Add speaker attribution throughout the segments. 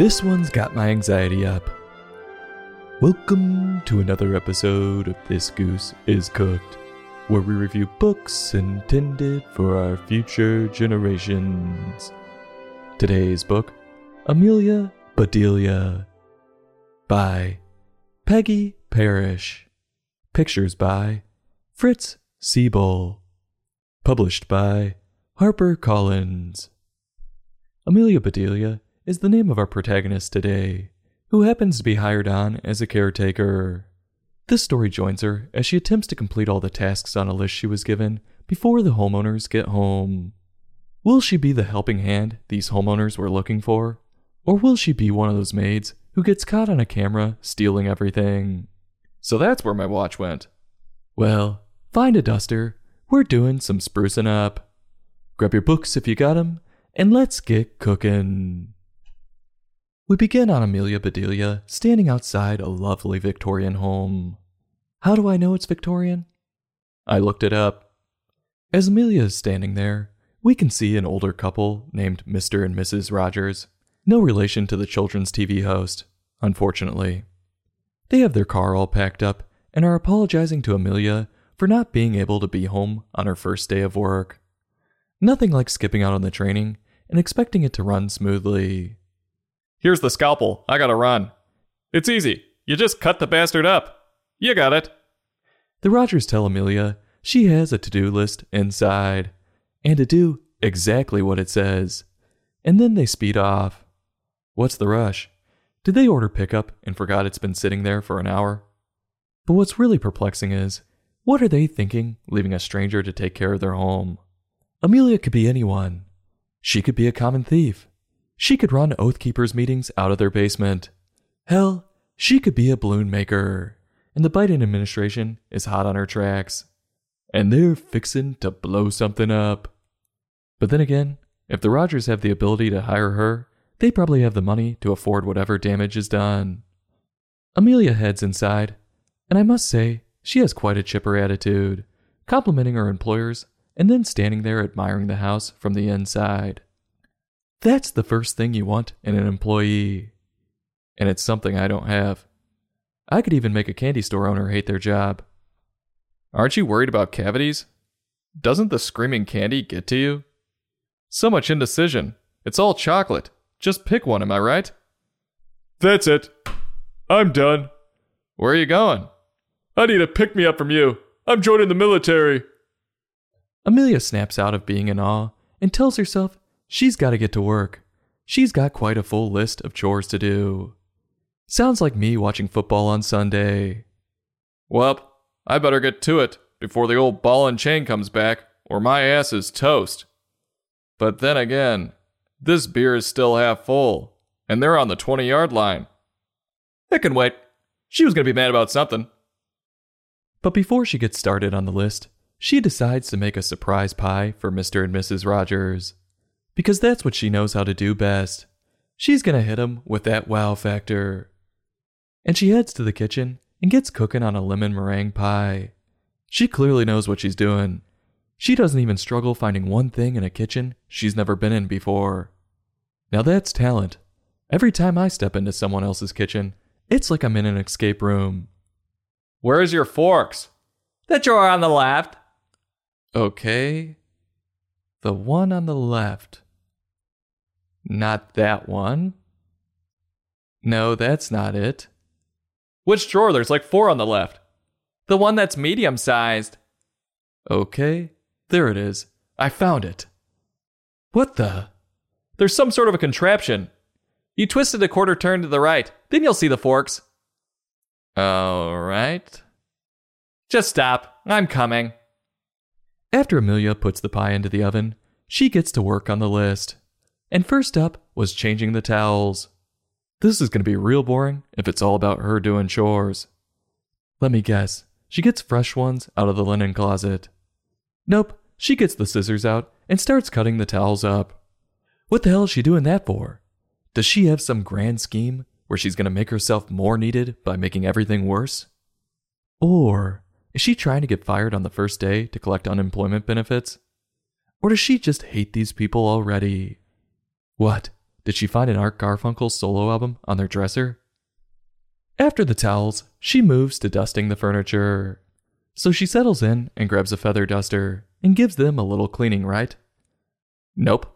Speaker 1: This one's got my anxiety up. Welcome to another episode of This Goose is Cooked, where we review books intended for our future generations. Today's book, Amelia Bedelia, by Peggy Parish. Pictures by Fritz Siebel. Published by Harper Collins. Amelia Bedelia is the name of our protagonist today, who happens to be hired on as a caretaker. This story joins her as she attempts to complete all the tasks on a list she was given before the homeowners get home. Will she be the helping hand these homeowners were looking for? Or will she be one of those maids who gets caught on a camera stealing everything? So that's where my watch went. Well, find a duster. We're doing some sprucing up. Grab your books if you got 'em, and let's get cooking. We begin on Amelia Bedelia standing outside a lovely Victorian home. How do I know it's Victorian? I looked it up. As Amelia is standing there, we can see an older couple named Mr. and Mrs. Rogers, no relation to the children's TV host, unfortunately. They have their car all packed up and are apologizing to Amelia for not being able to be home on her first day of work. Nothing like skipping out on the training and expecting it to run smoothly.
Speaker 2: Here's the scalpel. I gotta run. It's easy. You just cut the bastard up. You got it.
Speaker 1: The Rogers tell Amelia she has a to do list inside and to do exactly what it says. And then they speed off. What's the rush? Did they order pickup and forgot it's been sitting there for an hour? But what's really perplexing is what are they thinking leaving a stranger to take care of their home? Amelia could be anyone. She could be a common thief. She could run Oath Keepers meetings out of their basement. Hell, she could be a balloon maker. And the Biden administration is hot on her tracks. And they're fixin' to blow something up. But then again, if the Rogers have the ability to hire her, they probably have the money to afford whatever damage is done. Amelia heads inside, and I must say, she has quite a chipper attitude, complimenting her employers and then standing there admiring the house from the inside. That's the first thing you want in an employee. And it's something I don't have. I could even make a candy store owner hate their job.
Speaker 2: Aren't you worried about cavities? Doesn't the screaming candy get to you? So much indecision. It's all chocolate. Just pick one, am I right?
Speaker 3: That's it. I'm done.
Speaker 2: Where are you going?
Speaker 3: I need a pick me up from you. I'm joining the military.
Speaker 1: Amelia snaps out of being in awe and tells herself she's got to get to work. She's got quite a full list of chores to do. Sounds like me watching football on Sunday.
Speaker 2: Well, I better get to it before the old ball and chain comes back, or my ass is toast. But then again, this beer is still half full, and they're on the 20 yard line. It can wait. She was going to be mad about something.
Speaker 1: But before she gets started on the list, she decides to make a surprise pie for Mr. and Mrs. Rogers. Because that's what she knows how to do best. She's gonna hit 'em with that wow factor. And she heads to the kitchen and gets cooking on a lemon meringue pie. She clearly knows what she's doing. She doesn't even struggle finding one thing in a kitchen she's never been in before. Now that's talent. Every time I step into someone else's kitchen, it's like I'm in an escape room.
Speaker 2: Where's your forks?
Speaker 4: The drawer on the left.
Speaker 1: Okay. The one on the left. Not that one. No, that's not it.
Speaker 2: Which drawer? There's like four on the left.
Speaker 4: The one that's medium sized.
Speaker 1: Okay, there it is. I found it. What the?
Speaker 2: There's some sort of a contraption. You twist it a quarter turn to the right, then you'll see the forks.
Speaker 1: All right.
Speaker 4: Just stop. I'm coming.
Speaker 1: After Amelia puts the pie into the oven, she gets to work on the list. And first up was changing the towels. This is going to be real boring if it's all about her doing chores. Let me guess, she gets fresh ones out of the linen closet. Nope, she gets the scissors out and starts cutting the towels up. What the hell is she doing that for? Does she have some grand scheme where she's going to make herself more needed by making everything worse? Or is she trying to get fired on the first day to collect unemployment benefits? Or does she just hate these people already? What? did she find an Art Garfunkel solo album on their dresser? After the towels, she moves to dusting the furniture. So she settles in and grabs a feather duster and gives them a little cleaning, right? Nope.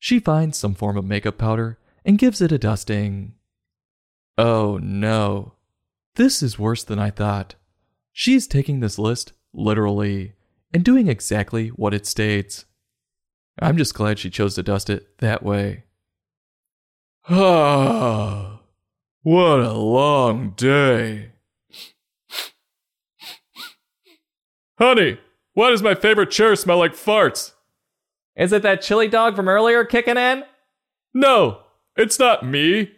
Speaker 1: She finds some form of makeup powder and gives it a dusting. Oh no. This is worse than I thought. She's taking this list literally and doing exactly what it states. I'm just glad she chose to dust it that way.
Speaker 3: Ah, what a long day. Honey, why does my favorite chair smell like farts?
Speaker 4: Is it that chili dog from earlier kicking in?
Speaker 3: No, it's not me.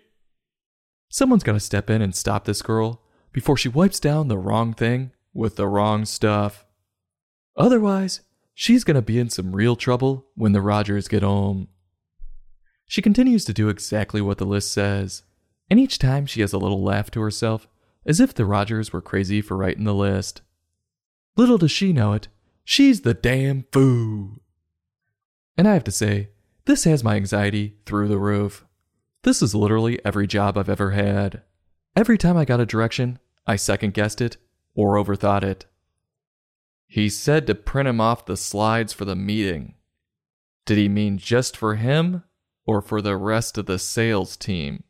Speaker 1: Someone's got to step in and stop this girl before she wipes down the wrong thing with the wrong stuff. Otherwise, she's going to be in some real trouble when the Rogers get home. She continues to do exactly what the list says, and each time she has a little laugh to herself, as if the Rogers were crazy for writing the list. Little does she know it, she's the damn foo. And I have to say, this has my anxiety through the roof. This is literally every job I've ever had. Every time I got a direction, I second guessed it or overthought it. He said to print him off the slides for the meeting. Did he mean just for him or for the rest of the sales team?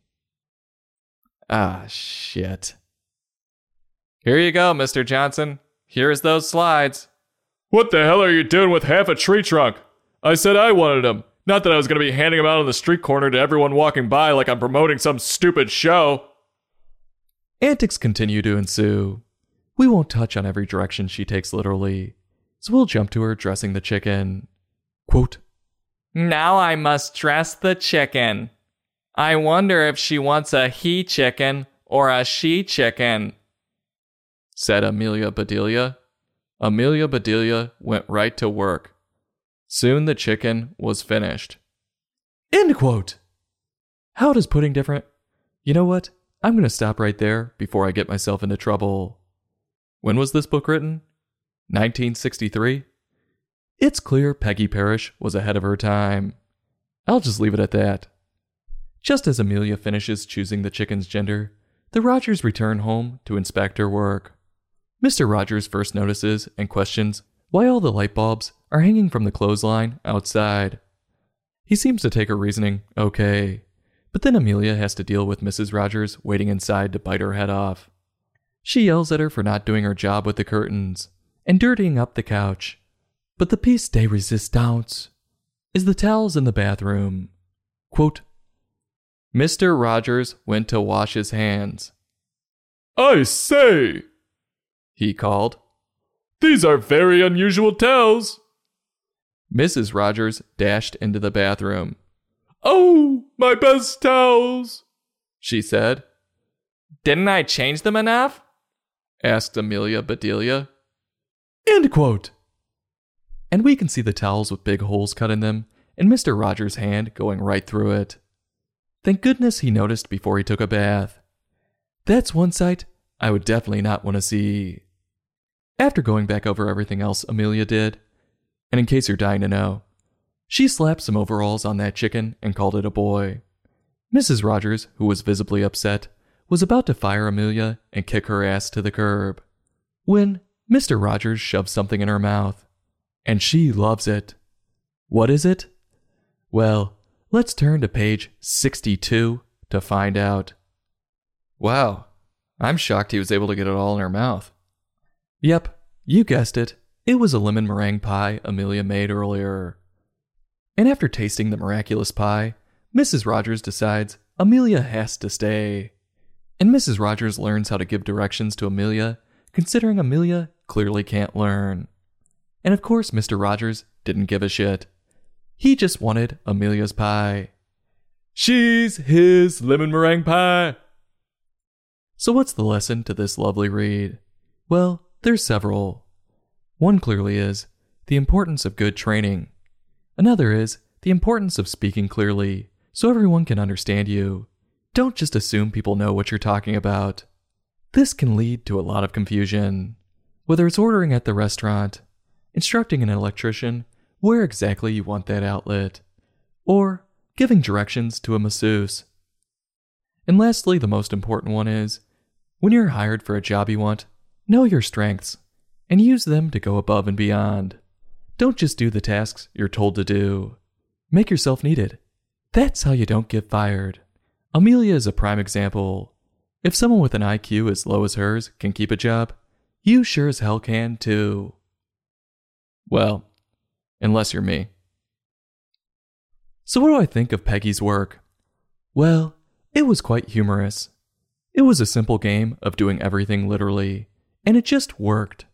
Speaker 1: Ah, shit.
Speaker 2: Here you go, Mr. Johnson. Here's those slides.
Speaker 3: What the hell are you doing with half a tree trunk? I said I wanted them. Not that I was going to be handing them out on the street corner to everyone walking by like I'm promoting some stupid show.
Speaker 1: Antics continue to ensue. We won't touch on every direction she takes literally, so we'll jump to her dressing the chicken. Quote,
Speaker 4: Now I must dress the chicken. I wonder if she wants a he chicken or a she chicken.
Speaker 2: Said Amelia Bedelia. Amelia Bedelia went right to work. Soon the chicken was finished.
Speaker 1: End quote. How does pudding different? You know what? I'm going to stop right there before I get myself into trouble. When was this book written? 1963? It's clear Peggy Parish was ahead of her time. I'll just leave it at that. Just as Amelia finishes choosing the chicken's gender, the Rogers return home to inspect her work. Mr. Rogers first notices and questions why all the light bulbs are hanging from the clothesline outside. He seems to take her reasoning okay, but then Amelia has to deal with Mrs. Rogers waiting inside to bite her head off. She yells at her for not doing her job with the curtains and dirtying up the couch. But the piece de resistance is the towels in the bathroom. Quote,
Speaker 2: Mr. Rogers went to wash his hands.
Speaker 3: I say,
Speaker 2: He called.
Speaker 3: these are very unusual towels.
Speaker 2: Mrs. Rogers dashed into the bathroom.
Speaker 3: Oh, my best towels.
Speaker 2: She said,
Speaker 4: Didn't I change them enough?
Speaker 2: Asked Amelia Bedelia.
Speaker 1: End quote. And we can see the towels with big holes cut in them and Mr. Rogers' hand going right through it. Thank goodness he noticed before he took a bath. That's one sight I would definitely not want to see. After going back over everything else Amelia did, and in case you're dying to know, she slapped some overalls on that chicken and called it a boy. Mrs. Rogers, who was visibly upset, was about to fire Amelia and kick her ass to the curb when Mr. Rogers shoved something in her mouth. And she loves it. What is it? Well, let's turn to page 62 to find out.
Speaker 2: Wow, I'm shocked he was able to get it all in her mouth.
Speaker 1: Yep, you guessed it. It was a lemon meringue pie Amelia made earlier. And after tasting the miraculous pie, Mrs. Rogers decides Amelia has to stay. And Mrs. Rogers learns how to give directions to Amelia, considering Amelia clearly can't learn. And of course, Mr. Rogers didn't give a shit. He just wanted Amelia's pie.
Speaker 3: She's his lemon meringue pie.
Speaker 1: So, what's the lesson to this lovely read? Well, there's several. One clearly is the importance of good training. Another is the importance of speaking clearly so everyone can understand you. Don't just assume people know what you're talking about. This can lead to a lot of confusion. Whether it's ordering at the restaurant, instructing an electrician where exactly you want that outlet, or giving directions to a masseuse. And lastly, the most important one is when you're hired for a job you want, know your strengths and use them to go above and beyond. Don't just do the tasks you're told to do. Make yourself needed. That's how you don't get fired. Amelia is a prime example. If someone with an IQ as low as hers can keep a job, you sure as hell can too.
Speaker 2: Well, unless you're me.
Speaker 1: So, what do I think of Peggy's work? Well, it was quite humorous. It was a simple game of doing everything literally, and it just worked.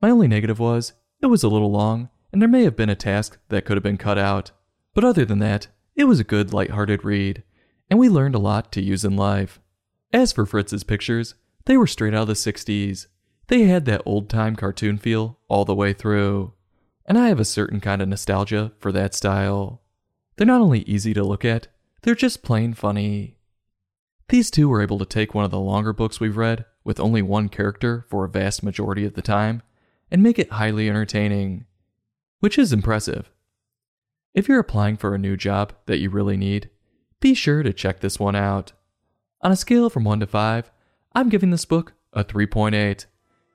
Speaker 1: My only negative was it was a little long, and there may have been a task that could have been cut out. But other than that, it was a good, light-hearted read, and we learned a lot to use in life. As for Fritz's pictures, they were straight out of the 60s. They had that old time cartoon feel all the way through, and I have a certain kind of nostalgia for that style. They're not only easy to look at, they're just plain funny. These two were able to take one of the longer books we've read, with only one character for a vast majority of the time, and make it highly entertaining, which is impressive. If you're applying for a new job that you really need, be sure to check this one out. On a scale from 1 to 5, I'm giving this book a 3.8.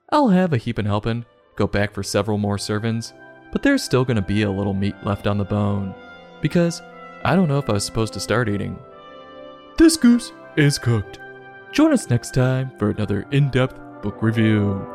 Speaker 1: I'll have a heapin' helpin', go back for several more servings, but there's still gonna be a little meat left on the bone. Because I don't know if I was supposed to start eating. This goose is cooked. Join us next time for another in depth book review.